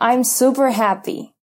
I'm super happy.